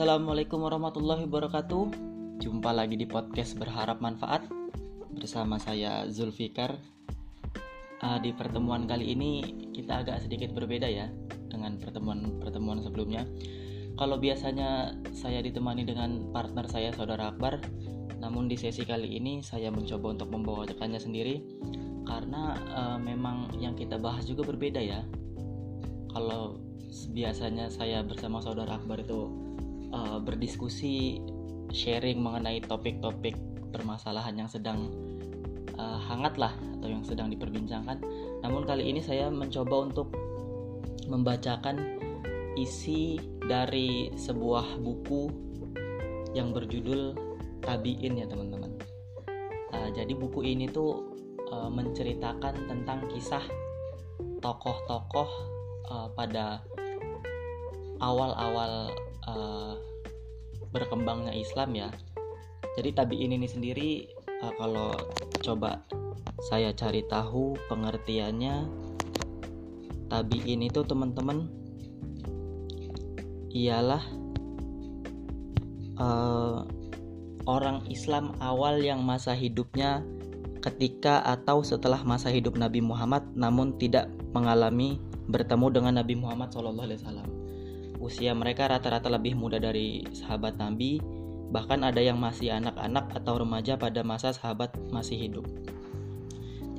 Assalamualaikum warahmatullahi wabarakatuh. Jumpa lagi di podcast berharap manfaat bersama saya Zulfikar. Uh, di pertemuan kali ini kita agak sedikit berbeda ya dengan pertemuan-pertemuan sebelumnya. Kalau biasanya saya ditemani dengan partner saya saudara Akbar, namun di sesi kali ini saya mencoba untuk membawakannya sendiri karena uh, memang yang kita bahas juga berbeda ya. Kalau biasanya saya bersama saudara Akbar itu uh, berdiskusi sharing mengenai topik-topik permasalahan yang sedang uh, hangat lah atau yang sedang diperbincangkan. Namun kali ini saya mencoba untuk membacakan isi dari sebuah buku yang berjudul Tabiin ya teman-teman. Uh, jadi buku ini tuh uh, menceritakan tentang kisah tokoh-tokoh uh, pada awal-awal uh, berkembangnya Islam ya. Jadi tabiin ini sendiri uh, kalau coba saya cari tahu pengertiannya tabiin itu teman-teman ialah uh, orang Islam awal yang masa hidupnya ketika atau setelah masa hidup Nabi Muhammad namun tidak mengalami bertemu dengan Nabi Muhammad SAW. Usia mereka rata-rata lebih muda dari sahabat Nabi, bahkan ada yang masih anak-anak atau remaja pada masa sahabat masih hidup.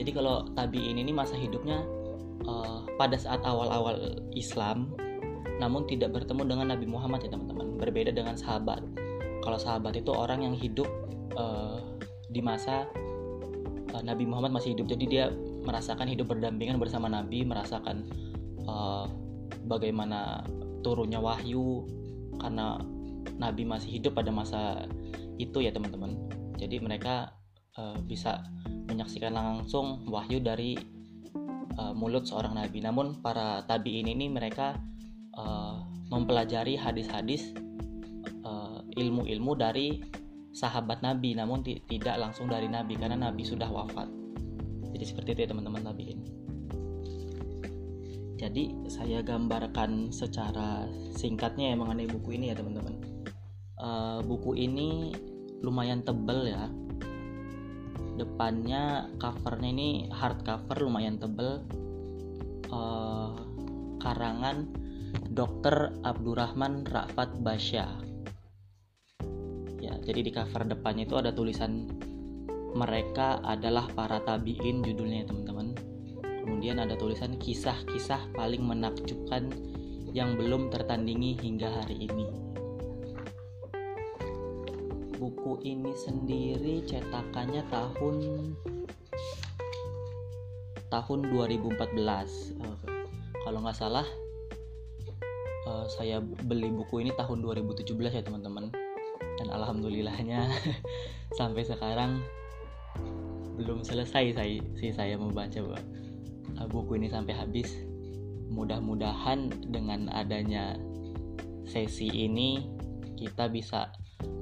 Jadi kalau tabiin ini masa hidupnya uh, pada saat awal-awal Islam, namun tidak bertemu dengan Nabi Muhammad ya teman-teman. Berbeda dengan sahabat. Kalau sahabat itu orang yang hidup uh, di masa uh, Nabi Muhammad masih hidup, jadi dia merasakan hidup berdampingan bersama Nabi, merasakan uh, bagaimana turunnya wahyu karena Nabi masih hidup pada masa itu ya teman-teman. Jadi mereka uh, bisa menyaksikan langsung wahyu dari uh, mulut seorang nabi. Namun para tabiin ini mereka uh, mempelajari hadis-hadis ilmu-ilmu dari sahabat nabi, namun tidak langsung dari nabi karena nabi sudah wafat. Jadi seperti itu ya teman-teman tabiin. Jadi saya gambarkan secara singkatnya ya mengenai buku ini ya teman-teman. Uh, buku ini lumayan tebel ya. Depannya covernya ini hard cover lumayan tebel. Uh, karangan Dr. Abdurrahman Rafat Basya. Ya, jadi di cover depannya itu ada tulisan mereka adalah para tabiin judulnya ya teman-teman Kemudian ada tulisan kisah-kisah paling menakjubkan yang belum tertandingi hingga hari ini. Buku ini sendiri cetakannya tahun tahun 2014. Uh, kalau nggak salah uh, saya beli buku ini tahun 2017 ya teman-teman. Dan alhamdulillahnya sampai sekarang belum selesai saya sih saya membaca buku ini sampai habis. Mudah-mudahan dengan adanya sesi ini kita bisa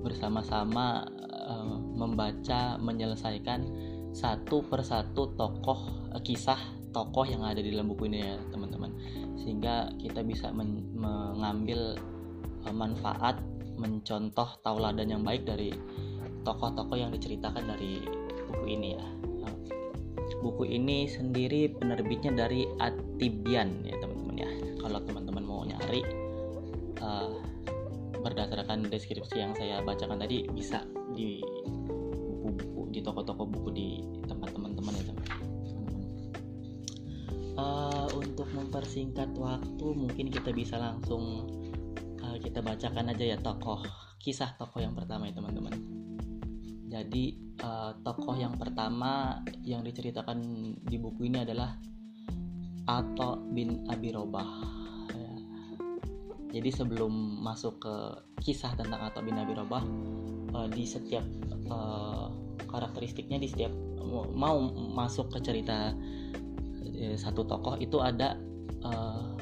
bersama-sama uh, membaca menyelesaikan satu persatu tokoh uh, kisah tokoh yang ada di dalam buku ini ya teman-teman sehingga kita bisa men mengambil uh, manfaat mencontoh tauladan yang baik dari tokoh-tokoh yang diceritakan dari buku ini ya buku ini sendiri penerbitnya dari Atibian ya teman-teman ya. Kalau teman-teman mau nyari uh, berdasarkan deskripsi yang saya bacakan tadi bisa di buku-buku di toko-toko buku di tempat teman-teman ya teman-teman. Uh, untuk mempersingkat waktu mungkin kita bisa langsung uh, kita bacakan aja ya tokoh kisah tokoh yang pertama ya teman-teman. Jadi uh, tokoh yang pertama yang diceritakan di buku ini adalah Ato bin Abi Robah. Ya. Jadi sebelum masuk ke kisah tentang Ato bin Abi Robah, uh, di setiap uh, karakteristiknya di setiap mau masuk ke cerita satu tokoh itu ada uh,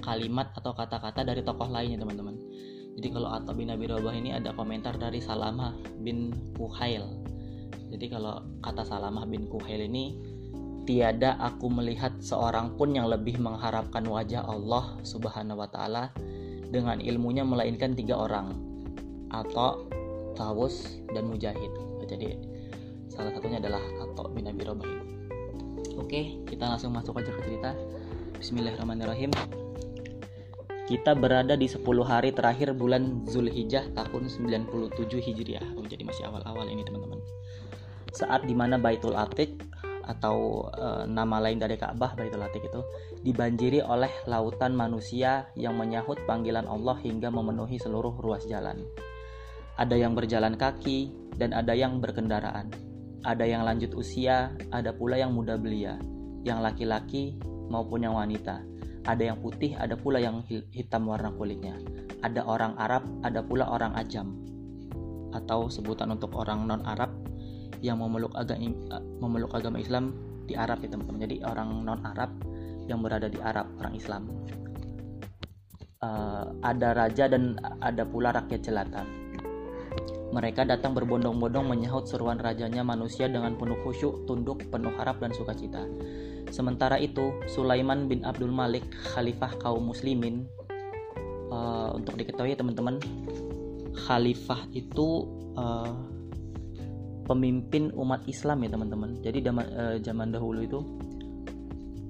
kalimat atau kata-kata dari tokoh lainnya teman-teman jadi kalau Atta bin Abi Rabah ini ada komentar dari Salamah bin Kuhail. Jadi kalau kata Salamah bin Kuhail ini tiada aku melihat seorang pun yang lebih mengharapkan wajah Allah Subhanahu wa taala dengan ilmunya melainkan tiga orang. atau Tawus dan Mujahid jadi salah satunya adalah Ato bin Abi Rabah oke kita langsung masuk aja ke cerita Bismillahirrahmanirrahim kita berada di 10 hari terakhir bulan Zulhijjah tahun 97 Hijriah. Oh, jadi masih awal-awal ini teman-teman. Saat di mana Baitul Atiq atau e, nama lain dari Ka'bah Baitul Atiq itu dibanjiri oleh lautan manusia yang menyahut panggilan Allah hingga memenuhi seluruh ruas jalan. Ada yang berjalan kaki dan ada yang berkendaraan. Ada yang lanjut usia, ada pula yang muda belia, yang laki-laki maupun yang wanita ada yang putih, ada pula yang hitam warna kulitnya. Ada orang Arab, ada pula orang Ajam. Atau sebutan untuk orang non-Arab yang memeluk agama memeluk agama Islam di Arab ya teman-teman. Jadi orang non-Arab yang berada di Arab, orang Islam. Uh, ada raja dan ada pula rakyat jelata. Mereka datang berbondong-bondong menyahut seruan rajanya manusia dengan penuh khusyuk, tunduk, penuh harap dan sukacita. Sementara itu, Sulaiman bin Abdul Malik, khalifah kaum muslimin, uh, untuk diketahui teman-teman, khalifah itu uh, pemimpin umat Islam ya teman-teman. Jadi zaman, uh, zaman dahulu itu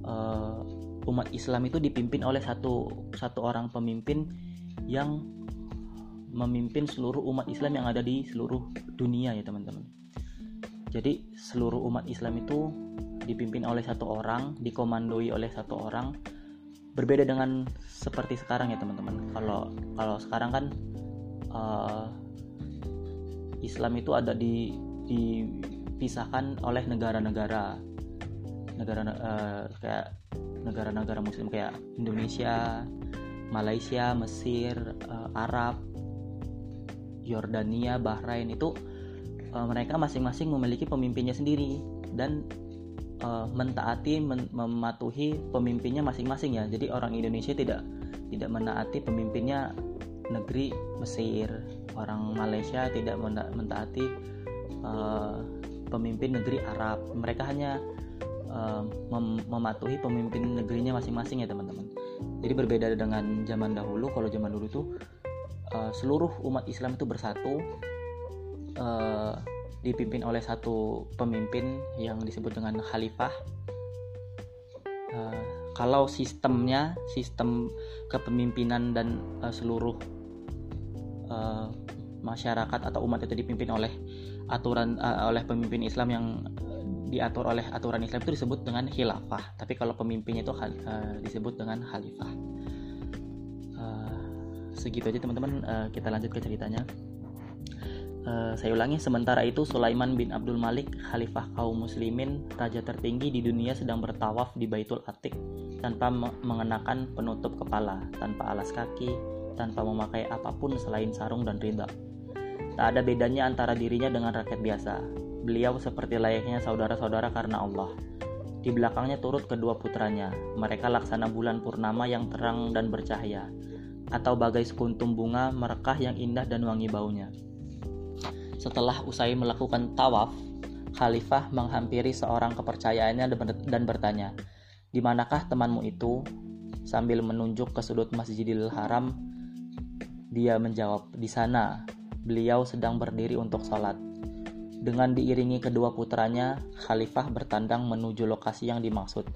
uh, umat Islam itu dipimpin oleh satu satu orang pemimpin yang memimpin seluruh umat Islam yang ada di seluruh dunia ya teman-teman. Jadi seluruh umat Islam itu dipimpin oleh satu orang, dikomandoi oleh satu orang. Berbeda dengan seperti sekarang ya teman-teman. Kalau kalau sekarang kan uh, Islam itu ada di dipisahkan oleh negara-negara negara uh, kayak negara-negara muslim kayak Indonesia, Malaysia, Mesir, uh, Arab, Yordania, Bahrain itu uh, mereka masing-masing memiliki pemimpinnya sendiri dan uh, mentaati men mematuhi pemimpinnya masing-masing ya. Jadi orang Indonesia tidak tidak menaati pemimpinnya negeri Mesir orang Malaysia tidak mentaati uh, pemimpin negeri Arab. Mereka hanya uh, mem mematuhi pemimpin negerinya masing-masing ya teman-teman. Jadi berbeda dengan zaman dahulu. Kalau zaman dulu itu uh, seluruh umat Islam itu bersatu dipimpin oleh satu pemimpin yang disebut dengan khalifah. Uh, kalau sistemnya, sistem kepemimpinan dan uh, seluruh uh, masyarakat atau umat itu dipimpin oleh aturan uh, oleh pemimpin Islam yang diatur oleh aturan Islam itu disebut dengan khilafah. Tapi kalau pemimpinnya itu uh, disebut dengan khalifah. Uh, segitu aja teman-teman. Uh, kita lanjut ke ceritanya. Uh, saya ulangi, sementara itu Sulaiman bin Abdul Malik, khalifah kaum muslimin, raja tertinggi di dunia sedang bertawaf di Baitul Atiq tanpa mengenakan penutup kepala, tanpa alas kaki, tanpa memakai apa pun selain sarung dan ridha. Tak ada bedanya antara dirinya dengan rakyat biasa. Beliau seperti layaknya saudara-saudara karena Allah. Di belakangnya turut kedua putranya. Mereka laksana bulan purnama yang terang dan bercahaya, atau bagai sekuntum bunga merekah yang indah dan wangi baunya. Setelah usai melakukan tawaf, Khalifah menghampiri seorang kepercayaannya dan bertanya, "Di manakah temanmu itu?" Sambil menunjuk ke sudut Masjidil Haram, dia menjawab, "Di sana." Beliau sedang berdiri untuk sholat. Dengan diiringi kedua putranya, Khalifah bertandang menuju lokasi yang dimaksud.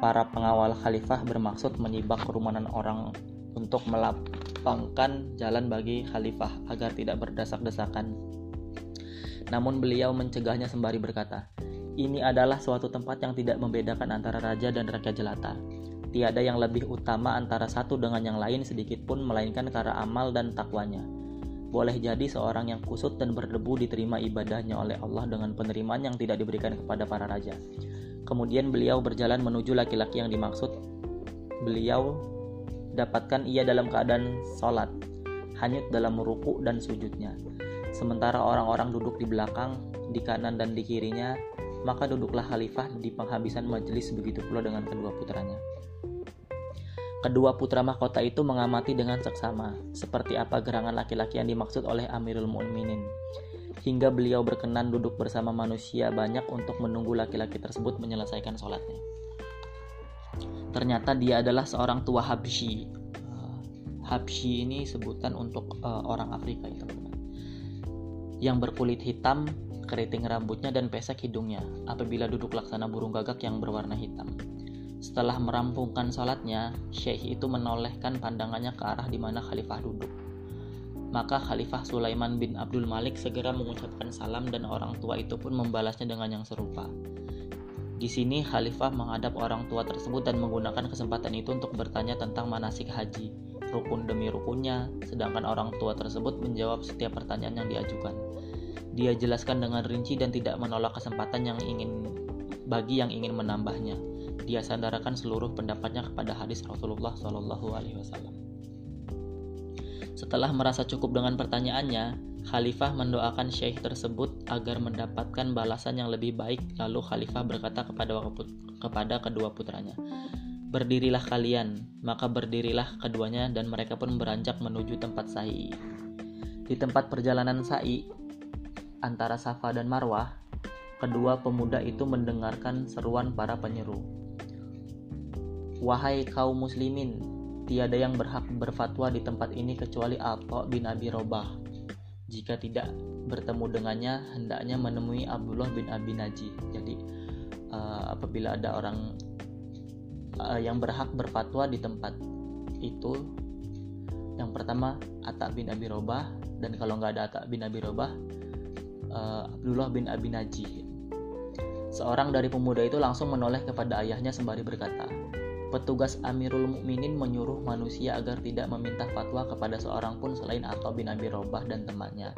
Para pengawal Khalifah bermaksud menyibak kerumunan orang untuk melapangkan jalan bagi Khalifah agar tidak berdesak-desakan namun beliau mencegahnya sembari berkata, "Ini adalah suatu tempat yang tidak membedakan antara raja dan rakyat jelata. Tiada yang lebih utama antara satu dengan yang lain sedikit pun melainkan karena amal dan takwanya. Boleh jadi seorang yang kusut dan berdebu diterima ibadahnya oleh Allah dengan penerimaan yang tidak diberikan kepada para raja." Kemudian beliau berjalan menuju laki-laki yang dimaksud. Beliau dapatkan ia dalam keadaan sholat, hanyut dalam ruku dan sujudnya Sementara orang-orang duduk di belakang, di kanan dan di kirinya, maka duduklah khalifah di penghabisan majelis begitu pula dengan kedua putranya. Kedua putra mahkota itu mengamati dengan seksama, seperti apa gerangan laki-laki yang dimaksud oleh Amirul Mu'minin. Hingga beliau berkenan duduk bersama manusia banyak untuk menunggu laki-laki tersebut menyelesaikan sholatnya. Ternyata dia adalah seorang tua Habsyi. Habsyi ini sebutan untuk uh, orang Afrika itu teman-teman yang berkulit hitam, keriting rambutnya dan pesek hidungnya apabila duduk laksana burung gagak yang berwarna hitam. Setelah merampungkan sholatnya, Syekh itu menolehkan pandangannya ke arah di mana khalifah duduk. Maka Khalifah Sulaiman bin Abdul Malik segera mengucapkan salam dan orang tua itu pun membalasnya dengan yang serupa. Di sini Khalifah menghadap orang tua tersebut dan menggunakan kesempatan itu untuk bertanya tentang manasik haji, rukun demi rukunnya, sedangkan orang tua tersebut menjawab setiap pertanyaan yang diajukan. Dia jelaskan dengan rinci dan tidak menolak kesempatan yang ingin bagi yang ingin menambahnya. Dia sandarkan seluruh pendapatnya kepada hadis Rasulullah Shallallahu Alaihi Wasallam. Setelah merasa cukup dengan pertanyaannya, Khalifah mendoakan syekh tersebut agar mendapatkan balasan yang lebih baik. Lalu Khalifah berkata kepada kepada kedua putranya, "Berdirilah kalian." Maka berdirilah keduanya dan mereka pun beranjak menuju tempat sa'i. Di tempat perjalanan sa'i antara Safa dan Marwah, kedua pemuda itu mendengarkan seruan para penyeru. Wahai kaum muslimin, tiada yang berhak berfatwa di tempat ini kecuali Atta bin Abi Robah. Jika tidak bertemu dengannya, hendaknya menemui Abdullah bin Abi Naji. Jadi uh, apabila ada orang uh, yang berhak berfatwa di tempat itu, yang pertama Atta bin Abi Robah dan kalau nggak ada Atta bin Abi Robah, uh, Abdullah bin Abi Naji. Seorang dari pemuda itu langsung menoleh kepada ayahnya sembari berkata, Petugas Amirul Mukminin menyuruh manusia agar tidak meminta fatwa kepada seorang pun selain Atau bin Abi Robah dan temannya.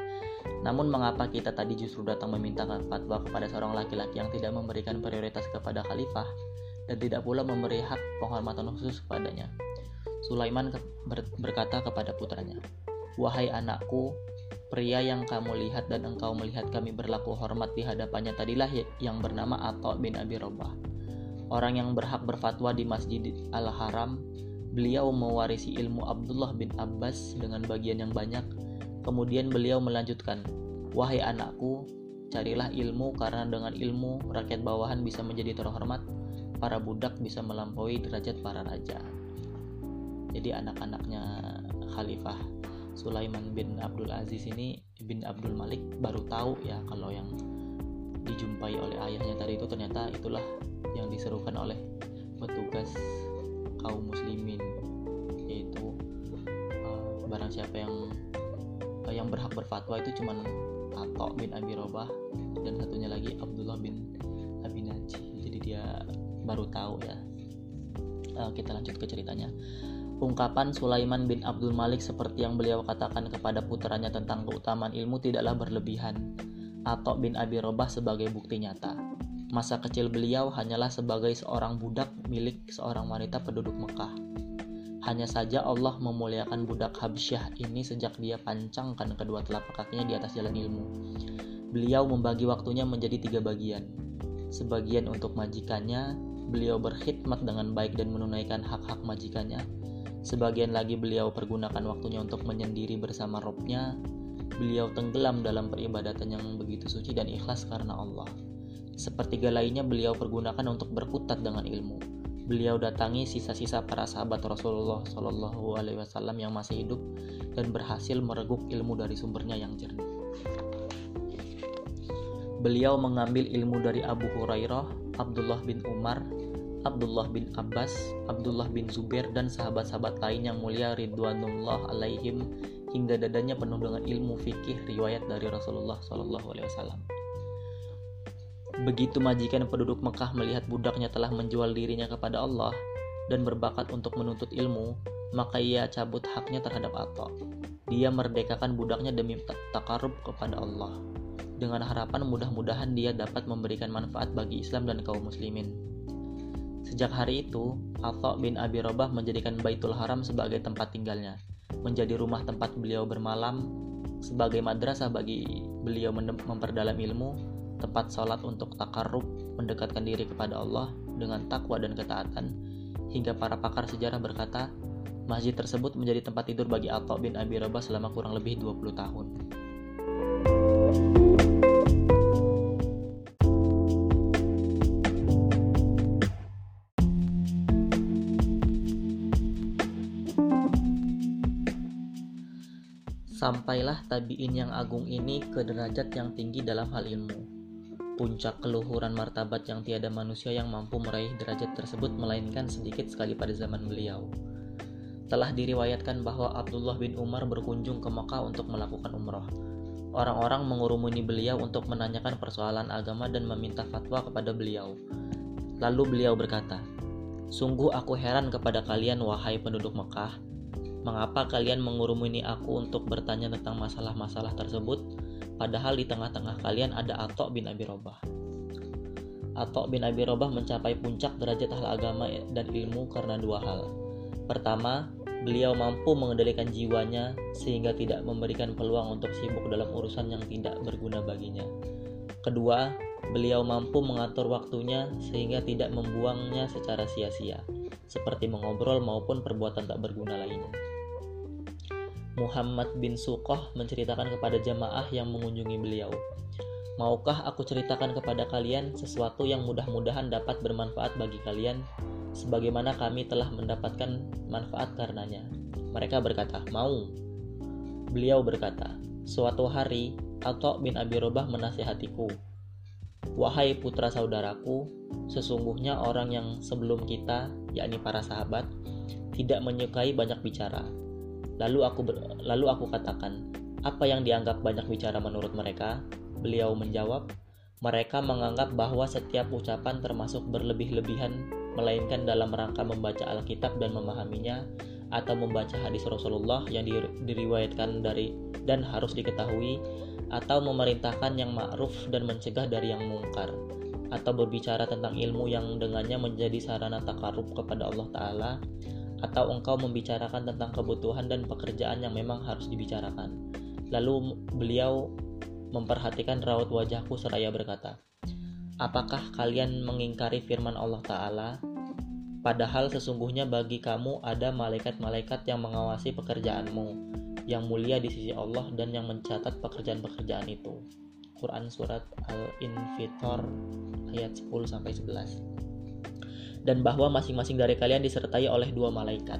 Namun mengapa kita tadi justru datang meminta fatwa kepada seorang laki-laki yang tidak memberikan prioritas kepada khalifah dan tidak pula memberi hak penghormatan khusus kepadanya? Sulaiman berkata kepada putranya, "Wahai anakku, pria yang kamu lihat dan engkau melihat kami berlaku hormat di hadapannya tadilah yang bernama Atau bin Abi Robah." Orang yang berhak berfatwa di Masjid Al-Haram, beliau mewarisi ilmu Abdullah bin Abbas dengan bagian yang banyak. Kemudian beliau melanjutkan, "Wahai anakku, carilah ilmu karena dengan ilmu rakyat bawahan bisa menjadi terhormat, para budak bisa melampaui derajat para raja." Jadi anak-anaknya Khalifah Sulaiman bin Abdul Aziz ini bin Abdul Malik baru tahu ya kalau yang dijumpai oleh ayahnya tadi itu ternyata itulah yang diserukan oleh petugas kaum muslimin yaitu uh, barang siapa yang uh, yang berhak berfatwa itu cuman Atok bin Abi Robah dan satunya lagi Abdullah bin Abi Naji jadi dia baru tahu ya uh, kita lanjut ke ceritanya Ungkapan Sulaiman bin Abdul Malik seperti yang beliau katakan kepada putranya tentang keutamaan ilmu tidaklah berlebihan. Atok bin Abi Robah sebagai bukti nyata. Masa kecil beliau hanyalah sebagai seorang budak milik seorang wanita penduduk Mekah. Hanya saja Allah memuliakan budak Habsyah ini sejak dia pancangkan kedua telapak kakinya di atas jalan ilmu. Beliau membagi waktunya menjadi tiga bagian. Sebagian untuk majikannya, beliau berkhidmat dengan baik dan menunaikan hak-hak majikannya. Sebagian lagi beliau pergunakan waktunya untuk menyendiri bersama robnya. Beliau tenggelam dalam peribadatan yang begitu suci dan ikhlas karena Allah. Sepertiga lainnya beliau pergunakan untuk berkutat dengan ilmu. Beliau datangi sisa-sisa para sahabat Rasulullah Shallallahu Alaihi Wasallam yang masih hidup dan berhasil mereguk ilmu dari sumbernya yang jernih. Beliau mengambil ilmu dari Abu Hurairah, Abdullah bin Umar, Abdullah bin Abbas, Abdullah bin Zubair dan sahabat-sahabat lain yang mulia ridwanullah alaihim hingga dadanya penuh dengan ilmu fikih riwayat dari Rasulullah Shallallahu alaihi wasallam. Begitu majikan penduduk Mekah melihat budaknya telah menjual dirinya kepada Allah dan berbakat untuk menuntut ilmu, maka ia cabut haknya terhadap Atta. Dia merdekakan budaknya demi takarub kepada Allah. Dengan harapan mudah-mudahan dia dapat memberikan manfaat bagi Islam dan kaum muslimin. Sejak hari itu, Atta bin Abi Robah menjadikan Baitul Haram sebagai tempat tinggalnya, menjadi rumah tempat beliau bermalam, sebagai madrasah bagi beliau memperdalam ilmu, tempat sholat untuk takarrub, mendekatkan diri kepada Allah dengan takwa dan ketaatan, hingga para pakar sejarah berkata, masjid tersebut menjadi tempat tidur bagi Atta bin Abi Rabah selama kurang lebih 20 tahun. Sampailah tabiin yang agung ini ke derajat yang tinggi dalam hal ilmu. Puncak keluhuran martabat yang tiada manusia yang mampu meraih derajat tersebut melainkan sedikit sekali pada zaman beliau. Telah diriwayatkan bahwa Abdullah bin Umar berkunjung ke Mekah untuk melakukan umroh. Orang-orang mengurumuni beliau untuk menanyakan persoalan agama dan meminta fatwa kepada beliau. Lalu beliau berkata, Sungguh aku heran kepada kalian wahai penduduk Mekah, Mengapa kalian mengurumuni aku untuk bertanya tentang masalah-masalah tersebut, padahal di tengah-tengah kalian ada Atok bin Abi Robah. Atok bin Abi Robah mencapai puncak derajat hal agama dan ilmu karena dua hal. Pertama, beliau mampu mengendalikan jiwanya sehingga tidak memberikan peluang untuk sibuk dalam urusan yang tidak berguna baginya. Kedua, beliau mampu mengatur waktunya sehingga tidak membuangnya secara sia-sia, seperti mengobrol maupun perbuatan tak berguna lainnya. Muhammad bin Sukoh menceritakan kepada jamaah yang mengunjungi beliau. Maukah aku ceritakan kepada kalian sesuatu yang mudah-mudahan dapat bermanfaat bagi kalian, sebagaimana kami telah mendapatkan manfaat karenanya? Mereka berkata, "Mau." Beliau berkata, "Suatu hari, Atok bin Abi Robah menasihatiku, Wahai putra saudaraku, sesungguhnya orang yang sebelum kita, yakni para sahabat, tidak menyukai banyak bicara, Lalu aku ber, lalu aku katakan, apa yang dianggap banyak bicara menurut mereka? Beliau menjawab, mereka menganggap bahwa setiap ucapan termasuk berlebih-lebihan melainkan dalam rangka membaca Alkitab dan memahaminya atau membaca hadis Rasulullah yang diriwayatkan dari dan harus diketahui atau memerintahkan yang ma'ruf dan mencegah dari yang mungkar atau berbicara tentang ilmu yang dengannya menjadi sarana takarub kepada Allah Ta'ala atau engkau membicarakan tentang kebutuhan dan pekerjaan yang memang harus dibicarakan. Lalu beliau memperhatikan raut wajahku seraya berkata, Apakah kalian mengingkari firman Allah Ta'ala? Padahal sesungguhnya bagi kamu ada malaikat-malaikat yang mengawasi pekerjaanmu, yang mulia di sisi Allah dan yang mencatat pekerjaan-pekerjaan itu. Quran Surat Al-Infitor ayat 10-11 dan bahwa masing-masing dari kalian disertai oleh dua malaikat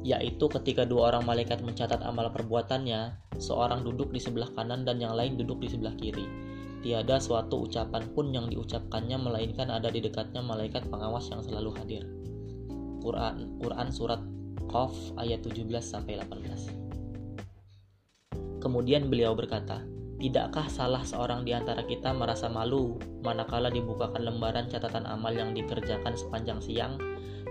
yaitu ketika dua orang malaikat mencatat amal perbuatannya, seorang duduk di sebelah kanan dan yang lain duduk di sebelah kiri. Tiada suatu ucapan pun yang diucapkannya melainkan ada di dekatnya malaikat pengawas yang selalu hadir. Quran Quran surat Qaf ayat 17 sampai 18. Kemudian beliau berkata, Tidakkah salah seorang di antara kita merasa malu manakala dibukakan lembaran catatan amal yang dikerjakan sepanjang siang,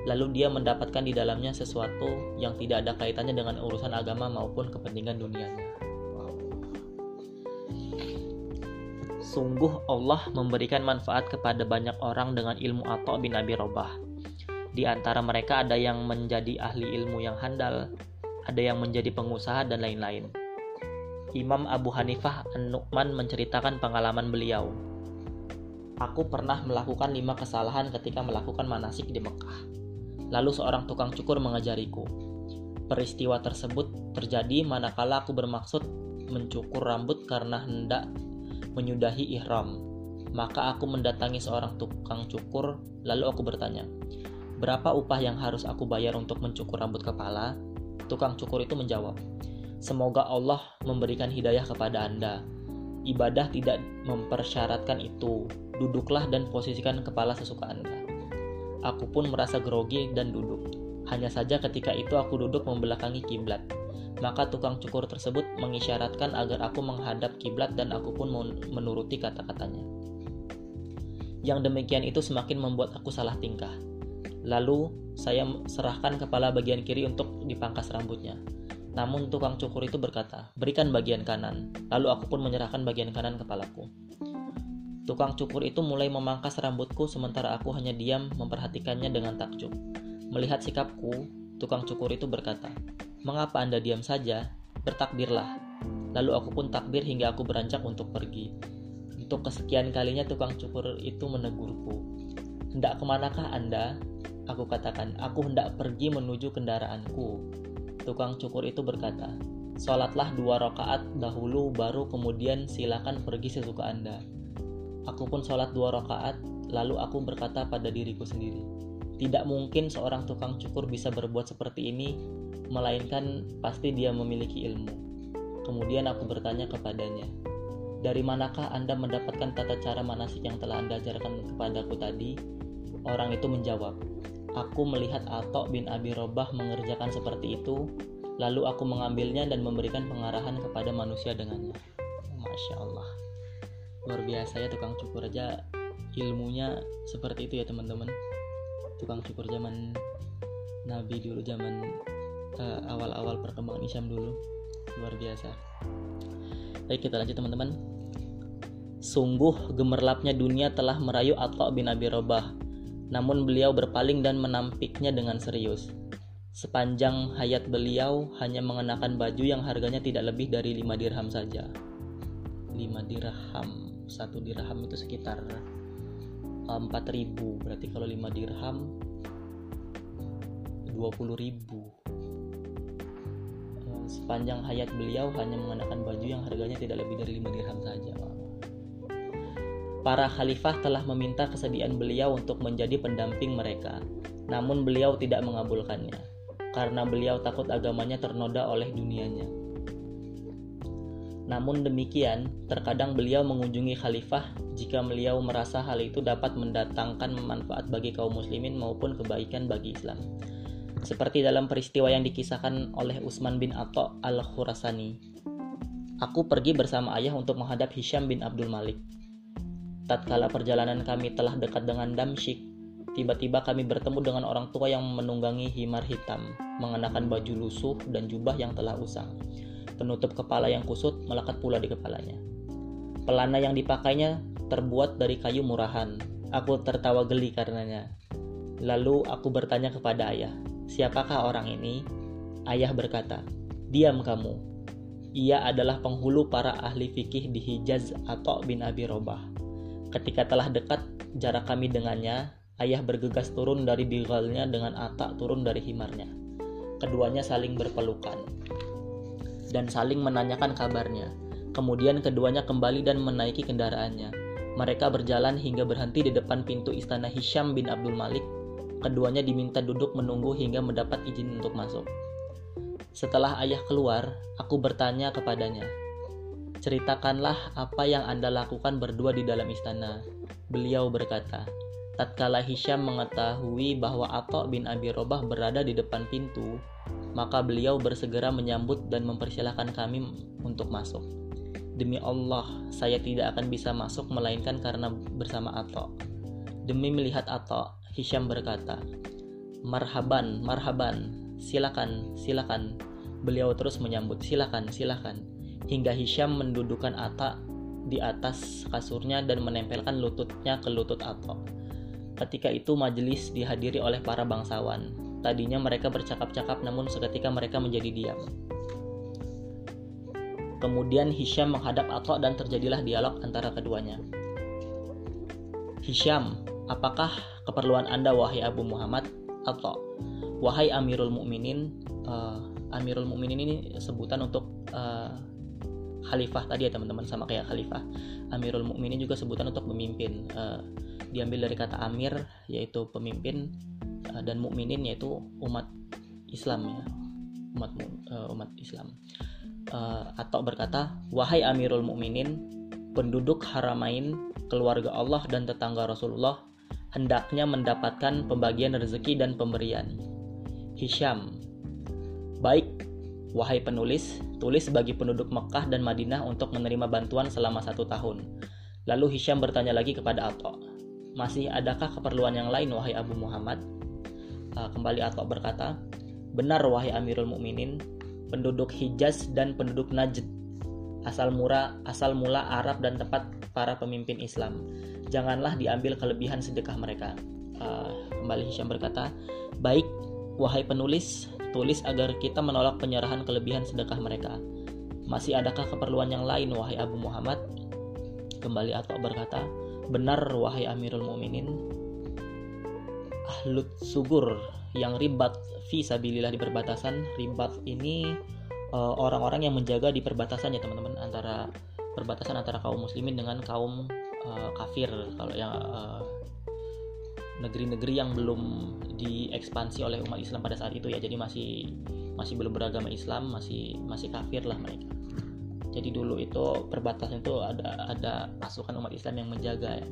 lalu dia mendapatkan di dalamnya sesuatu yang tidak ada kaitannya dengan urusan agama maupun kepentingan dunianya? Sungguh Allah memberikan manfaat kepada banyak orang dengan ilmu atau bin Abi Robah. Di antara mereka ada yang menjadi ahli ilmu yang handal, ada yang menjadi pengusaha dan lain-lain. Imam Abu Hanifah An-Nu'man menceritakan pengalaman beliau. Aku pernah melakukan lima kesalahan ketika melakukan manasik di Mekah. Lalu seorang tukang cukur mengajariku. Peristiwa tersebut terjadi manakala aku bermaksud mencukur rambut karena hendak menyudahi ihram. Maka aku mendatangi seorang tukang cukur, lalu aku bertanya, "Berapa upah yang harus aku bayar untuk mencukur rambut kepala?" Tukang cukur itu menjawab, Semoga Allah memberikan hidayah kepada Anda. Ibadah tidak mempersyaratkan itu. Duduklah dan posisikan kepala sesuka Anda. Aku pun merasa grogi dan duduk. Hanya saja ketika itu aku duduk membelakangi kiblat. Maka tukang cukur tersebut mengisyaratkan agar aku menghadap kiblat dan aku pun menuruti kata-katanya. Yang demikian itu semakin membuat aku salah tingkah. Lalu saya serahkan kepala bagian kiri untuk dipangkas rambutnya. Namun tukang cukur itu berkata, berikan bagian kanan. Lalu aku pun menyerahkan bagian kanan kepalaku. Tukang cukur itu mulai memangkas rambutku sementara aku hanya diam memperhatikannya dengan takjub. Melihat sikapku, tukang cukur itu berkata, Mengapa Anda diam saja? Bertakbirlah. Lalu aku pun takbir hingga aku beranjak untuk pergi. Untuk kesekian kalinya tukang cukur itu menegurku. Hendak ke manakah Anda? Aku katakan, aku hendak pergi menuju kendaraanku. Tukang cukur itu berkata, Sholatlah dua rakaat dahulu baru kemudian silakan pergi sesuka Anda. Aku pun sholat dua rakaat, lalu aku berkata pada diriku sendiri, tidak mungkin seorang tukang cukur bisa berbuat seperti ini melainkan pasti dia memiliki ilmu. Kemudian aku bertanya kepadanya, dari manakah Anda mendapatkan tata cara manasik yang telah Anda ajarkan kepadaku tadi? Orang itu menjawab, Aku melihat Atok bin Abi Robah mengerjakan seperti itu, lalu aku mengambilnya dan memberikan pengarahan kepada manusia dengannya. Masya Allah. Luar biasa ya tukang cukur aja ilmunya seperti itu ya teman-teman. Tukang cukur zaman Nabi dulu, zaman uh, awal-awal perkembangan Islam dulu. Luar biasa. Baik kita lanjut teman-teman. Sungguh gemerlapnya dunia telah merayu Atok bin Abi Robah namun beliau berpaling dan menampiknya dengan serius. Sepanjang hayat beliau hanya mengenakan baju yang harganya tidak lebih dari 5 dirham saja. 5 dirham, satu dirham itu sekitar 4000, berarti kalau 5 dirham 20.000. Sepanjang hayat beliau hanya mengenakan baju yang harganya tidak lebih dari 5 dirham saja para khalifah telah meminta kesediaan beliau untuk menjadi pendamping mereka, namun beliau tidak mengabulkannya karena beliau takut agamanya ternoda oleh dunianya. Namun demikian, terkadang beliau mengunjungi khalifah jika beliau merasa hal itu dapat mendatangkan manfaat bagi kaum muslimin maupun kebaikan bagi Islam. Seperti dalam peristiwa yang dikisahkan oleh Utsman bin Atha al-Khurasani. Aku pergi bersama ayah untuk menghadap Hisham bin Abdul Malik tatkala perjalanan kami telah dekat dengan Damsyik, tiba-tiba kami bertemu dengan orang tua yang menunggangi himar hitam, mengenakan baju lusuh dan jubah yang telah usang. Penutup kepala yang kusut melekat pula di kepalanya. Pelana yang dipakainya terbuat dari kayu murahan. Aku tertawa geli karenanya. Lalu aku bertanya kepada ayah, siapakah orang ini? Ayah berkata, diam kamu. Ia adalah penghulu para ahli fikih di Hijaz atau bin Abi Robah. Ketika telah dekat jarak kami dengannya, ayah bergegas turun dari bigalnya dengan atak turun dari himarnya. Keduanya saling berpelukan dan saling menanyakan kabarnya. Kemudian keduanya kembali dan menaiki kendaraannya. Mereka berjalan hingga berhenti di depan pintu istana Hisham bin Abdul Malik. Keduanya diminta duduk menunggu hingga mendapat izin untuk masuk. Setelah ayah keluar, aku bertanya kepadanya, Ceritakanlah apa yang Anda lakukan berdua di dalam istana. Beliau berkata, Tatkala Hisham mengetahui bahwa Atok bin Abi Robah berada di depan pintu, maka beliau bersegera menyambut dan mempersilahkan kami untuk masuk. Demi Allah, saya tidak akan bisa masuk melainkan karena bersama Atok. Demi melihat Atok, Hisham berkata, Marhaban, marhaban, silakan, silakan. Beliau terus menyambut, silakan, silakan hingga Hisham mendudukan Atta di atas kasurnya dan menempelkan lututnya ke lutut Atta. Ketika itu majelis dihadiri oleh para bangsawan. Tadinya mereka bercakap-cakap namun seketika mereka menjadi diam. Kemudian Hisham menghadap Atta dan terjadilah dialog antara keduanya. Hisham, apakah keperluan Anda wahai Abu Muhammad? Atta, wahai Amirul Mukminin, uh, Amirul Mukminin ini sebutan untuk uh, khalifah tadi ya teman-teman sama kayak khalifah Amirul Mukminin juga sebutan untuk memimpin uh, diambil dari kata Amir yaitu pemimpin uh, dan mukminin yaitu umat Islam ya. Umat uh, umat Islam. Uh, atau berkata wahai Amirul Mukminin penduduk haramain keluarga Allah dan tetangga Rasulullah hendaknya mendapatkan pembagian rezeki dan pemberian. Hisham baik Wahai penulis, tulis bagi penduduk Mekah dan Madinah untuk menerima bantuan selama satu tahun. Lalu Hisham bertanya lagi kepada Atok, masih adakah keperluan yang lain wahai Abu Muhammad? Uh, kembali Atok berkata, benar wahai Amirul Mukminin, penduduk Hijaz dan penduduk Najd, asal mula asal mula Arab dan tempat para pemimpin Islam. Janganlah diambil kelebihan sedekah mereka. Uh, kembali Hisham berkata, baik wahai penulis, tulis agar kita menolak penyerahan kelebihan sedekah mereka. Masih adakah keperluan yang lain wahai Abu Muhammad? Kembali atau berkata, benar wahai Amirul Muminin. Ahlut subur yang ribat fi sabilillah di perbatasan. Ribat ini eh, orang-orang uh, yang menjaga di perbatasan ya teman-teman antara perbatasan antara kaum muslimin dengan kaum uh, kafir kalau yang uh, negeri-negeri yang belum diekspansi oleh umat Islam pada saat itu ya. Jadi masih masih belum beragama Islam masih masih kafir lah mereka. Jadi dulu itu perbatasan itu ada ada pasukan umat Islam yang menjaga ya.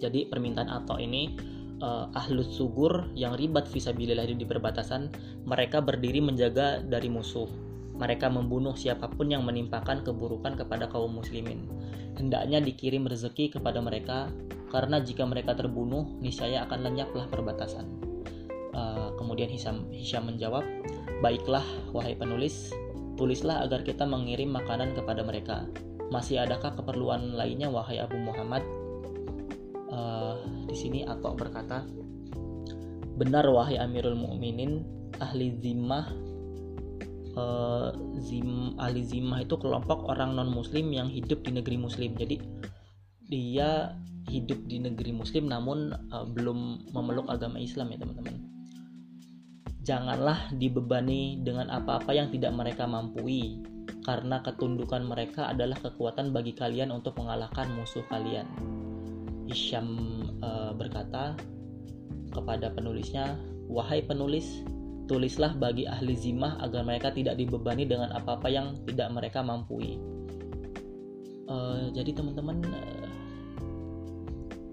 Jadi permintaan atau ini uh, ahlus sugur yang ribat visabilillah di perbatasan mereka berdiri menjaga dari musuh mereka membunuh siapa pun yang menimpakan keburukan kepada kaum muslimin. Hendaknya dikirim rezeki kepada mereka karena jika mereka terbunuh niscaya akan lenyaplah perbatasan. Uh, kemudian Hisham, Hisham menjawab baiklah wahai penulis tulislah agar kita mengirim makanan kepada mereka. Masih adakah keperluan lainnya wahai Abu Muhammad? Uh, di sini atau berkata benar wahai Amirul Mukminin ahli zimmah uh, zim ahli zimmah itu kelompok orang non muslim yang hidup di negeri muslim jadi dia hidup di negeri muslim namun uh, belum memeluk agama Islam ya teman-teman janganlah dibebani dengan apa-apa yang tidak mereka mampu, karena ketundukan mereka adalah kekuatan bagi kalian untuk mengalahkan musuh kalian. Hisham uh, berkata kepada penulisnya, "Wahai penulis, tulislah bagi ahli zimah agar mereka tidak dibebani dengan apa-apa yang tidak mereka mampu." Uh, jadi teman-teman uh,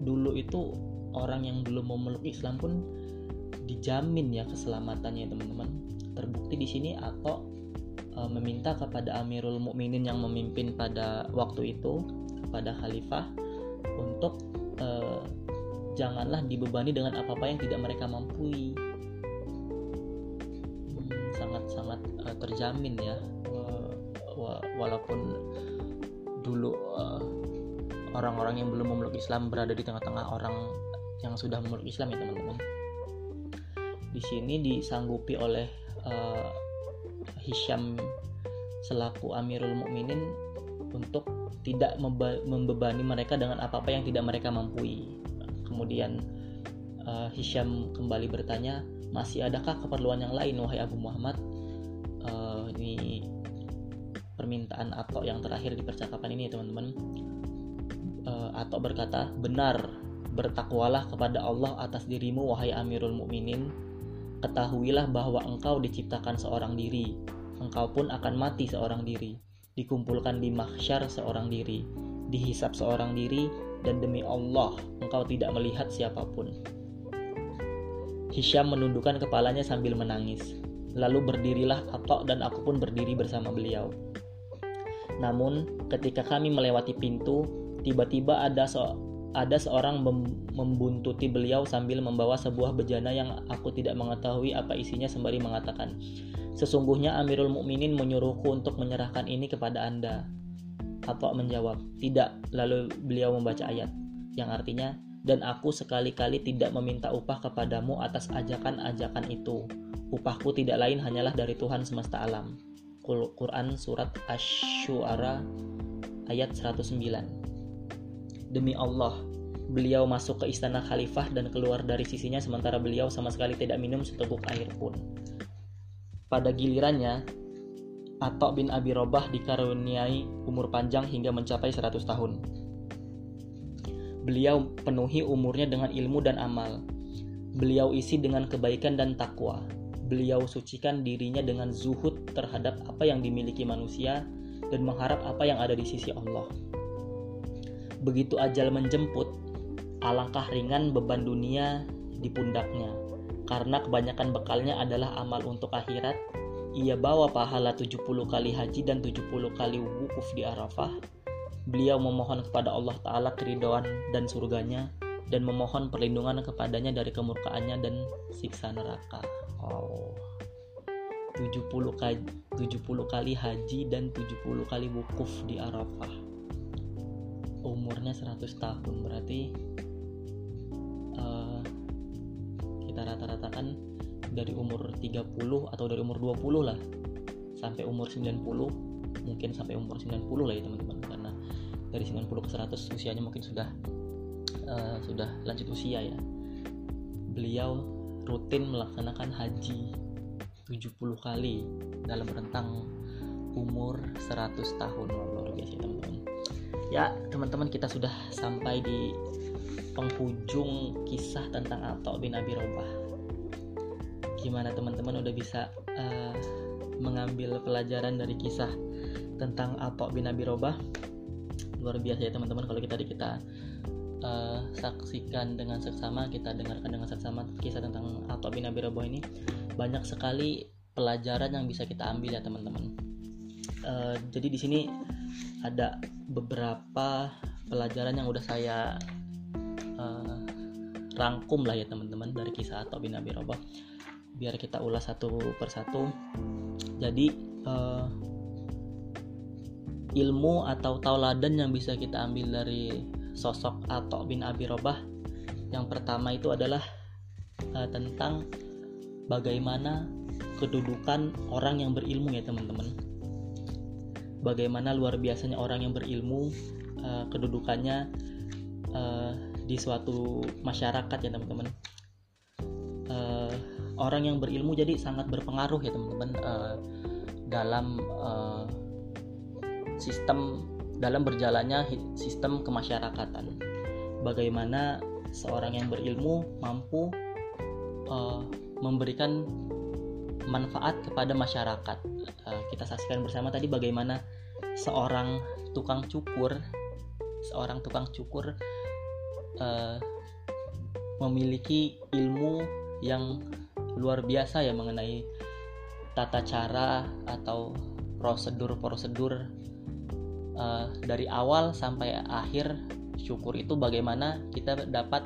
dulu itu orang yang belum memeluk Islam pun dijamin ya keselamatannya teman-teman terbukti di sini atau e, meminta kepada Amirul Mukminin yang memimpin pada waktu itu kepada khalifah untuk e, janganlah dibebani dengan apa-apa yang tidak mereka mampu terjamin ya walaupun dulu e, orang-orang yang belum memeluk Islam berada di tengah-tengah orang yang sudah memeluk Islam ya teman-teman di sini disanggupi oleh uh, Hisham selaku Amirul Mukminin untuk tidak membebani mereka dengan apa-apa yang tidak mereka mampu. Kemudian uh, Hisham kembali bertanya, masih adakah keperluan yang lain wahai Abu Muhammad? Permintaan atau yang terakhir di percakapan ini teman-teman. Uh, atau berkata, benar bertakwalah kepada Allah atas dirimu wahai Amirul Mukminin Ketahuilah bahwa engkau diciptakan seorang diri, engkau pun akan mati seorang diri, dikumpulkan di mahsyar seorang diri, dihisap seorang diri, dan demi Allah, engkau tidak melihat siapa pun. Hisham menundukkan kepalanya sambil menangis. Lalu berdirilah Atok dan aku pun berdiri bersama beliau. Namun, ketika kami melewati pintu, tiba-tiba ada so ada seorang membuntuti beliau sambil membawa sebuah bejana yang aku tidak mengetahui apa isinya sembari mengatakan, "Sesungguhnya Amirul Mukminin menyuruhku untuk menyerahkan ini kepada Anda." Atau menjawab, "Tidak." Lalu beliau membaca ayat yang artinya, "Dan aku sekali-kali tidak meminta upah kepadamu atas ajakan-ajakan itu. Upahku tidak lain hanyalah dari Tuhan semesta alam." Quran surat Asy-Syu'ara ayat 109 Demi Allah, beliau masuk ke istana khalifah dan keluar dari sisinya sementara beliau sama sekali tidak minum seteguk air pun. Pada gilirannya, Atok bin Abi Robah dikaruniai umur panjang hingga mencapai 100 tahun. Beliau penuhi umurnya dengan ilmu dan amal. Beliau isi dengan kebaikan dan takwa. Beliau sucikan dirinya dengan zuhud terhadap apa yang dimiliki manusia dan mengharap apa yang ada di sisi Allah. Begitu ajal menjemput, alangkah ringan beban dunia di pundaknya. Karena kebanyakan bekalnya adalah amal untuk akhirat, ia bawa pahala 70 kali haji dan 70 kali wukuf di Arafah. Beliau memohon kepada Allah Ta'ala keridhaan dan surganya dan memohon perlindungan kepadanya dari kemurkaannya dan siksa neraka. Oh. 70 kali, 70 kali haji dan 70 kali wukuf di Arafah umurnya 100 tahun berarti uh, kita rata-ratakan dari umur 30 atau dari umur 20 lah sampai umur 90 mungkin sampai umur 90 lah ya teman-teman karena dari 90 ke 100 usianya mungkin sudah uh, sudah lanjut usia ya beliau rutin melaksanakan haji 70 kali dalam rentang umur 100 tahun luar biasa teman-teman ya teman-teman kita sudah sampai di penghujung kisah tentang Atta bin Abi Robah. Gimana teman-teman udah bisa uh, mengambil pelajaran dari kisah tentang Atta bin Abi Robah? Luar biasa ya teman-teman kalau kita kita uh, saksikan dengan seksama, kita dengarkan dengan seksama kisah tentang Atta bin Abi ini. Banyak sekali pelajaran yang bisa kita ambil ya teman-teman. Uh, jadi di sini ada beberapa pelajaran yang udah saya uh, rangkum lah ya teman-teman dari kisah Atta bin Abi biar kita ulas satu persatu jadi uh, ilmu atau tauladan yang bisa kita ambil dari sosok Atta bin Abi Robah. Yang pertama itu adalah uh, tentang bagaimana kedudukan orang yang berilmu ya teman-teman. Bagaimana luar biasanya orang yang berilmu uh, kedudukannya uh, di suatu masyarakat ya teman-teman. Uh, orang yang berilmu jadi sangat berpengaruh ya teman-teman uh, dalam uh, sistem dalam berjalannya sistem kemasyarakatan bagaimana seorang yang berilmu mampu uh, memberikan manfaat kepada masyarakat. Uh, kita saksikan bersama tadi bagaimana seorang tukang cukur, seorang tukang cukur uh, memiliki ilmu yang luar biasa ya mengenai tata cara atau prosedur-prosedur uh, dari awal sampai akhir syukur itu bagaimana kita dapat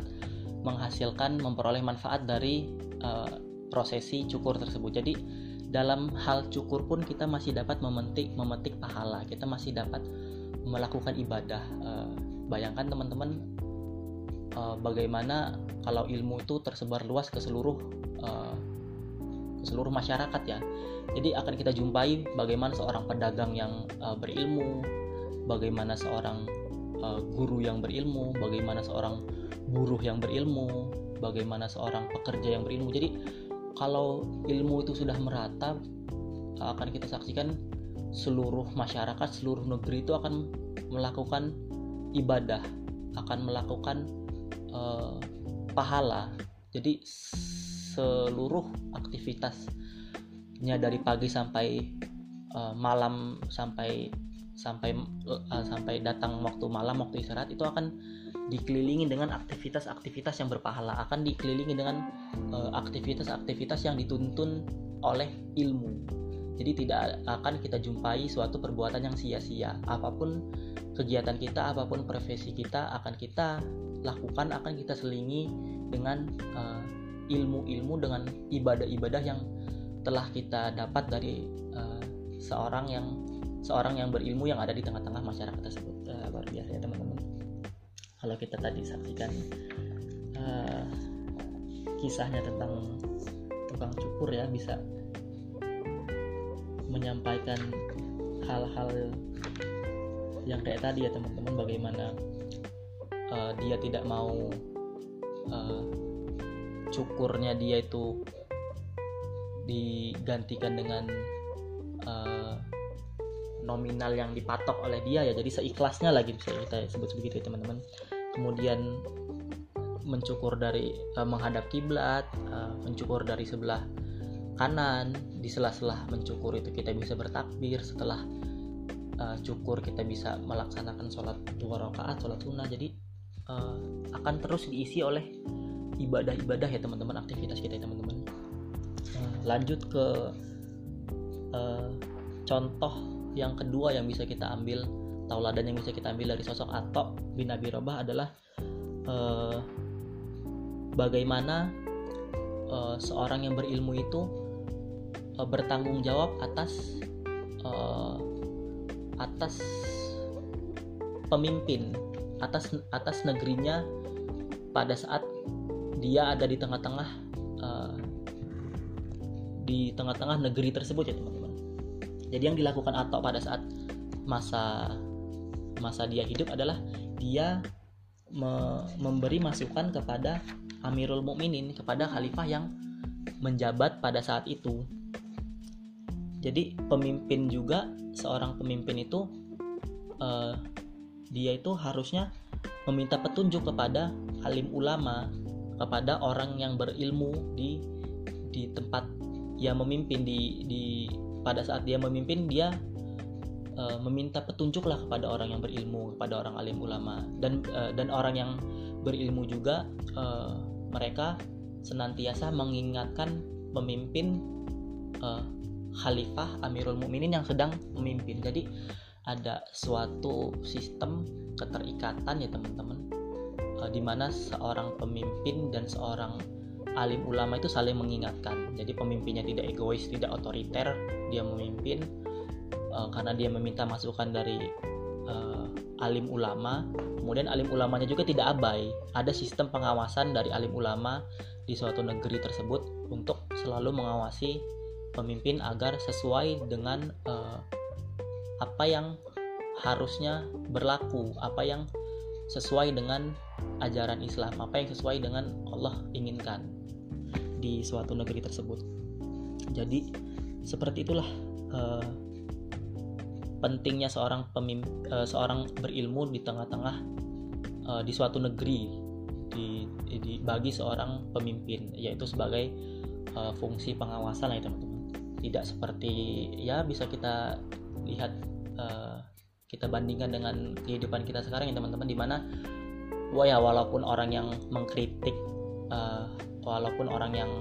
menghasilkan memperoleh manfaat dari uh, prosesi cukur tersebut. Jadi dalam hal cukur pun kita masih dapat memetik memetik pahala. Kita masih dapat melakukan ibadah. Uh, bayangkan teman-teman uh, bagaimana kalau ilmu itu tersebar luas ke seluruh uh, ke seluruh masyarakat ya. Jadi akan kita jumpai bagaimana seorang pedagang yang uh, berilmu, bagaimana seorang uh, guru yang berilmu, bagaimana seorang buruh yang berilmu, bagaimana seorang pekerja yang berilmu. Jadi kalau ilmu itu sudah merata akan kita saksikan seluruh masyarakat seluruh negeri itu akan melakukan ibadah akan melakukan uh, pahala jadi seluruh aktivitasnya dari pagi sampai uh, malam sampai sampai uh, sampai datang waktu malam waktu istirahat itu akan dikelilingi dengan aktivitas-aktivitas yang berpahala. Akan dikelilingi dengan eh, aktivitas-aktivitas uh, yang dituntun oleh ilmu. Jadi tidak akan kita jumpai suatu perbuatan yang sia-sia. Apa pun kegiatan kita apa pun profesi kita akan kita lakukan akan kita selingi dengan uh, ilmu-ilmu dengan ibadah-ibadah yang telah kita dapat dari uh, seorang yang seorang yang berilmu yang ada di tengah-tengah masyarakat tersebut. Uh, luar biasa ya teman-teman. Kalau kita tadi saksikan uh, kisahnya tentang tukang cukur ya bisa menyampaikan hal-hal yang kayak tadi ya teman-teman bagaimana uh, dia tidak mau uh, cukurnya dia itu digantikan dengan uh, nominal yang dipatok oleh dia ya. Jadi seikhlasnya lagi bisa kita sebut begitu ya teman-teman. Kemudian mencukur dari uh, menghadap kiblat uh, mencukur dari sebelah kanan di sela-sela mencukur itu kita bisa bertakbir. Setelah uh, cukur kita bisa melaksanakan sholat dua rakaat sholat sunnah. Jadi uh, akan terus diisi oleh ibadah-ibadah ya teman-teman aktivitas kita ya teman-teman. Uh, lanjut ke uh, contoh yang kedua yang bisa kita ambil tauladan yang bisa kita ambil dari sosok Atok bin Abi Robah adalah uh, bagaimana uh, seorang yang berilmu itu uh, bertanggung jawab atas uh, atas pemimpin atas atas negerinya pada saat dia ada di tengah-tengah uh, di tengah-tengah negeri tersebut ya teman-teman jadi yang dilakukan Atok pada saat masa masa dia hidup adalah dia me memberi masukan kepada Amirul Mukminin kepada khalifah yang menjabat pada saat itu. Jadi pemimpin juga seorang pemimpin itu uh, dia itu harusnya meminta petunjuk kepada alim ulama kepada orang yang berilmu di di tempat yang memimpin di di pada saat dia memimpin dia uh, meminta petunjuklah kepada orang yang berilmu kepada orang alim ulama dan uh, dan orang yang berilmu juga uh, mereka senantiasa mengingatkan pemimpin uh, khalifah Amirul Mukminin yang sedang memimpin. Jadi ada suatu sistem keterikatan ya teman-teman uh, di mana seorang pemimpin dan seorang alim ulama itu saling mengingatkan. Jadi pemimpinnya tidak egois, tidak otoriter, dia memimpin uh, karena dia meminta masukan dari uh, alim ulama. Kemudian alim ulamanya juga tidak abai. Ada sistem pengawasan dari alim ulama di suatu negeri tersebut untuk selalu mengawasi pemimpin agar sesuai dengan uh, apa yang harusnya berlaku, apa yang sesuai dengan ajaran Islam, apa yang sesuai dengan Allah inginkan di suatu negeri tersebut. Jadi seperti itulah uh, pentingnya seorang pemimpin, uh, seorang berilmu di tengah-tengah uh, di suatu negeri di, di bagi seorang pemimpin yaitu sebagai uh, fungsi pengawasan ya teman-teman tidak seperti ya bisa kita lihat uh, kita bandingkan dengan kehidupan kita sekarang ya teman-teman di mana wah ya walaupun orang yang mengkritik uh, walaupun orang yang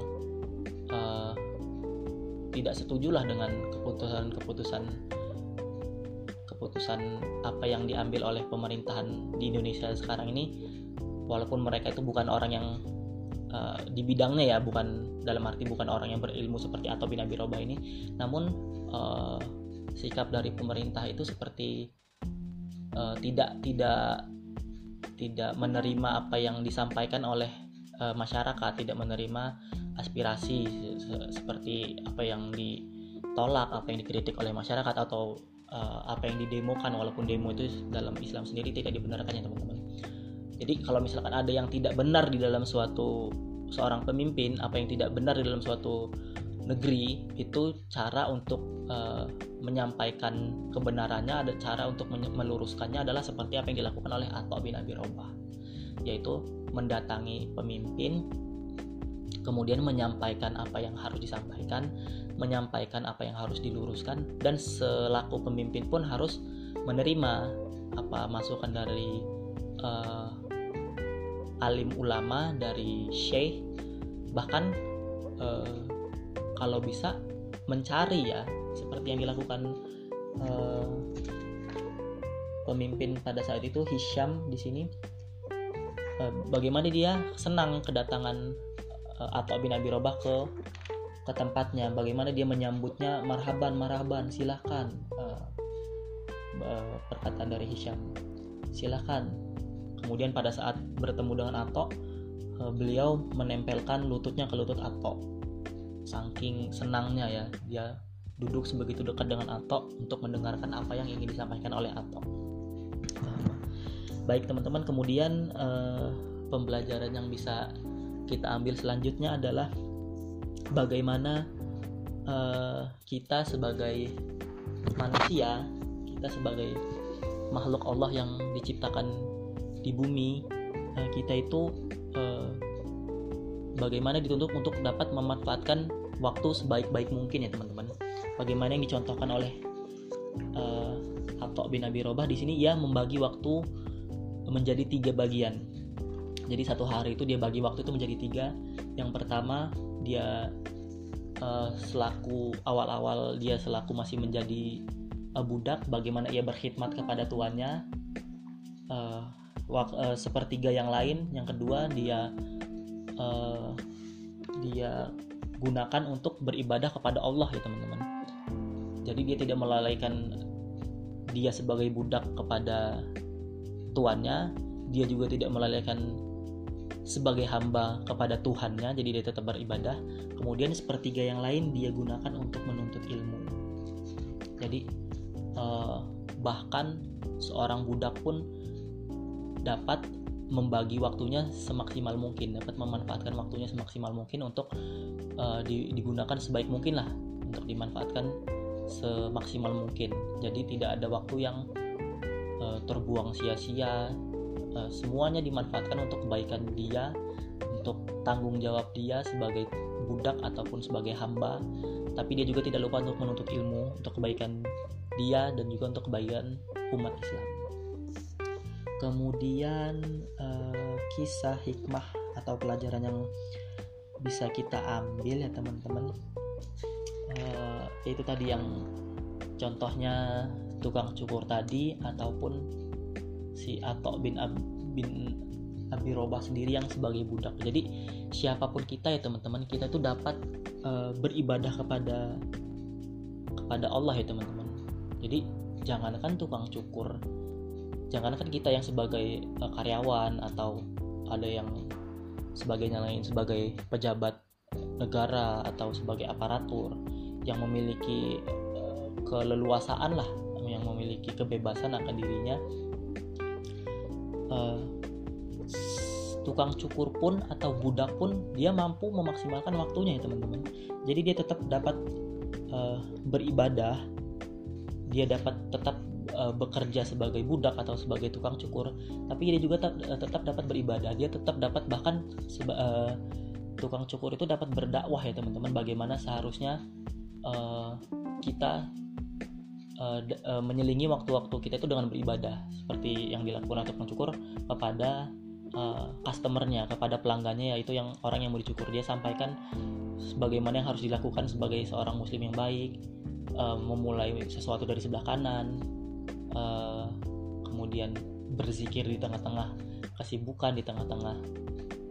uh, tidak setuju lah dengan keputusan-keputusan keputusan apa yang diambil oleh pemerintahan di Indonesia sekarang ini walaupun mereka itu bukan orang yang uh, di bidangnya ya bukan dalam arti bukan orang yang berilmu seperti atau bin Abi Robah ini namun uh, sikap dari pemerintah itu seperti uh, tidak tidak tidak menerima apa yang disampaikan oleh uh, masyarakat tidak menerima aspirasi se seperti apa yang ditolak apa yang dikritik oleh masyarakat atau uh, apa yang didemokan walaupun demo itu dalam Islam sendiri tidak dibenarkan ya teman-teman. Jadi kalau misalkan ada yang tidak benar di dalam suatu seorang pemimpin, apa yang tidak benar di dalam suatu negeri, itu cara untuk uh, menyampaikan kebenarannya, ada cara untuk meluruskannya adalah seperti apa yang dilakukan oleh Atta bin Abi Robah, yaitu mendatangi pemimpin, kemudian menyampaikan apa yang harus disampaikan, menyampaikan apa yang harus diluruskan, dan selaku pemimpin pun harus menerima apa masukan dari uh, alim ulama dari syekh bahkan uh, kalau bisa mencari ya seperti yang dilakukan uh, pemimpin pada saat itu Hisham di sini bagaimana dia senang kedatangan uh, atau bin Abi Robah ke ke tempatnya? Bagaimana dia menyambutnya? Marhaban marhaban silahkan uh, uh, perkataan dari Hisham. Silahkan Kemudian pada saat bertemu dengan Ato, eh, beliau menempelkan lututnya ke lutut Ato. Saking senangnya ya, dia duduk sebegitu dekat dengan Ato untuk mendengarkan apa yang ingin disampaikan oleh Ato. Baik teman-teman, kemudian eh, pembelajaran yang bisa kita ambil selanjutnya adalah bagaimana eh, kita sebagai manusia, kita sebagai makhluk Allah yang diciptakan di bumi uh, kita itu uh, bagaimana dituntut untuk dapat memanfaatkan waktu sebaik-baik mungkin ya teman-teman. Bagaimana yang dicontohkan oleh uh, Atok bin Abi Robah di sini ia membagi waktu menjadi tiga bagian. Jadi satu hari itu dia bagi waktu itu menjadi tiga. Yang pertama dia uh, selaku awal-awal dia selaku masih menjadi uh, budak, bagaimana ia berkhidmat kepada tuannya. Uh, uh, sepertiga yang lain yang kedua dia uh, dia gunakan untuk beribadah kepada Allah ya teman-teman jadi dia tidak melalaikan dia sebagai budak kepada tuannya dia juga tidak melalaikan sebagai hamba kepada Tuhannya jadi dia tetap beribadah kemudian sepertiga yang lain dia gunakan untuk menuntut ilmu jadi uh, bahkan seorang budak pun dapat membagi waktunya semaksimal mungkin, dapat memanfaatkan waktunya semaksimal mungkin untuk uh, digunakan sebaik mungkin lah untuk dimanfaatkan semaksimal mungkin. Jadi tidak ada waktu yang terbuang sia-sia. Uh, semuanya dimanfaatkan untuk kebaikan dia untuk tanggung jawab dia sebagai budak ataupun sebagai hamba. Tapi dia juga tidak lupa untuk menuntut ilmu untuk kebaikan dia dan juga untuk kebaikan umat Islam. Kemudian uh, kisah hikmah atau pelajaran yang bisa kita ambil ya teman-teman. Uh, itu tadi yang contohnya tukang cukur tadi ataupun si Atok bin Ab, bin Abi Robah sendiri yang sebagai budak. Jadi siapa pun kita ya teman-teman kita itu dapat uh, beribadah kepada kepada Allah ya teman-teman. Jadi jangankan tukang cukur jangankan kita yang sebagai uh, karyawan atau ada yang sebagainya lain sebagai pejabat negara atau sebagai aparatur yang memiliki uh, keleluasaan lah yang memiliki kebebasan akan dirinya uh, tukang cukur pun atau budak pun dia mampu memaksimalkan waktunya ya teman-teman. Jadi dia tetap dapat uh, beribadah. Dia dapat tetap uh, bekerja sebagai budak atau sebagai tukang cukur. Tapi dia juga tetap, dapat beribadah. Dia tetap dapat bahkan seba, uh, tukang cukur itu dapat berdakwah ya teman-teman. Bagaimana seharusnya uh, kita uh, uh, menyelingi waktu-waktu kita itu dengan beribadah seperti yang dilakukan tukang cukur kepada uh, customernya kepada pelanggannya yaitu yang orang yang mau dicukur. Dia sampaikan sebagaimana yang harus dilakukan sebagai seorang muslim yang baik uh, memulai sesuatu dari sebelah kanan uh, kemudian berzikir di tengah-tengah kesibukan di tengah-tengah.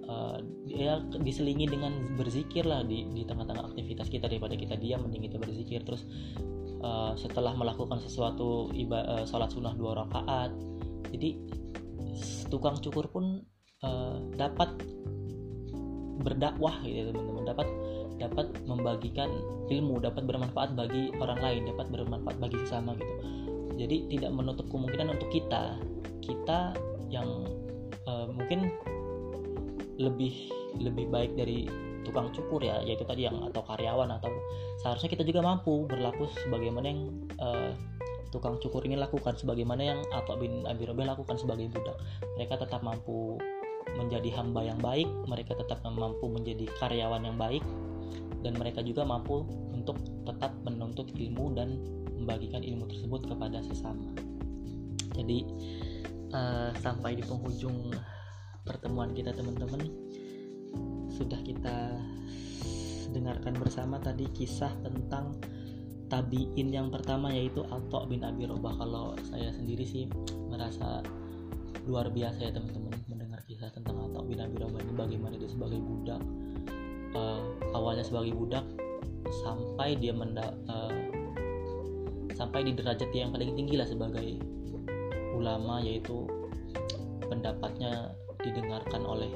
Uh, ya diselingi dengan berzikir lah di di tengah-tengah aktivitas kita daripada kita diam mending kita berzikir. Terus uh, setelah melakukan sesuatu ibadah uh, sholat sunnah dua rakaat jadi tukang cukur pun uh, dapat berdakwah gitu teman-teman. Dapat dapat membagikan ilmu dapat bermanfaat bagi orang lain dapat bermanfaat bagi sesama gitu. Jadi tidak menutup kemungkinan untuk kita kita yang uh, mungkin lebih lebih baik dari tukang cukur ya yaitu tadi yang atau karyawan atau seharusnya kita juga mampu berlaku sebagaimana yang uh, tukang cukur ini lakukan sebagaimana yang Atok bin Abi Rabah lakukan sebagai budak mereka tetap mampu menjadi hamba yang baik mereka tetap mampu menjadi karyawan yang baik dan mereka juga mampu untuk tetap menuntut ilmu dan membagikan ilmu tersebut kepada sesama. Jadi uh, sampai di penghujung pertemuan kita teman-teman sudah kita dengarkan bersama tadi kisah tentang tabiin yang pertama yaitu Atok bin Abi Robah kalau saya sendiri sih merasa luar biasa ya teman-teman mendengar kisah tentang Atok bin Abi Robah ini bagaimana dia sebagai budak uh, awalnya sebagai budak sampai dia menda uh, sampai di derajat yang paling tinggi lah sebagai ulama yaitu pendapatnya didengarkan oleh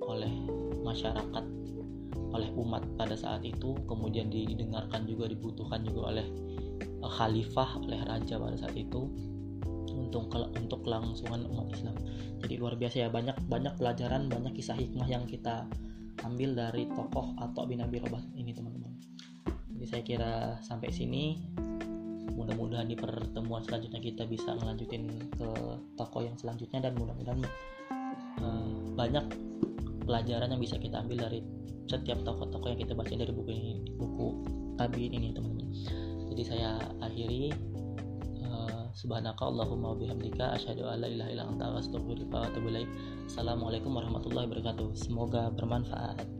oleh masyarakat oleh umat pada saat itu kemudian didengarkan juga dibutuhkan juga oleh uh, khalifah oleh raja pada saat itu untuk untuk kelangsungan umat Islam. Jadi luar biasa ya banyak banyak pelajaran banyak kisah hikmah yang kita ambil dari tokoh atau bin Abi Robah ini teman-teman. Jadi saya kira sampai sini. Mudah-mudahan di pertemuan selanjutnya kita bisa melanjutin ke toko yang selanjutnya dan mudah-mudahan uh, banyak pelajaran yang bisa kita ambil dari setiap toko-toko yang kita baca dari buku ini buku tabiin ini teman-teman. Jadi saya akhiri. Uh, subhanaka Allahumma bihamdika asyhadu an la ilaha illa anta astaghfiruka wa atubu ilaik. Assalamualaikum warahmatullahi wabarakatuh. Semoga bermanfaat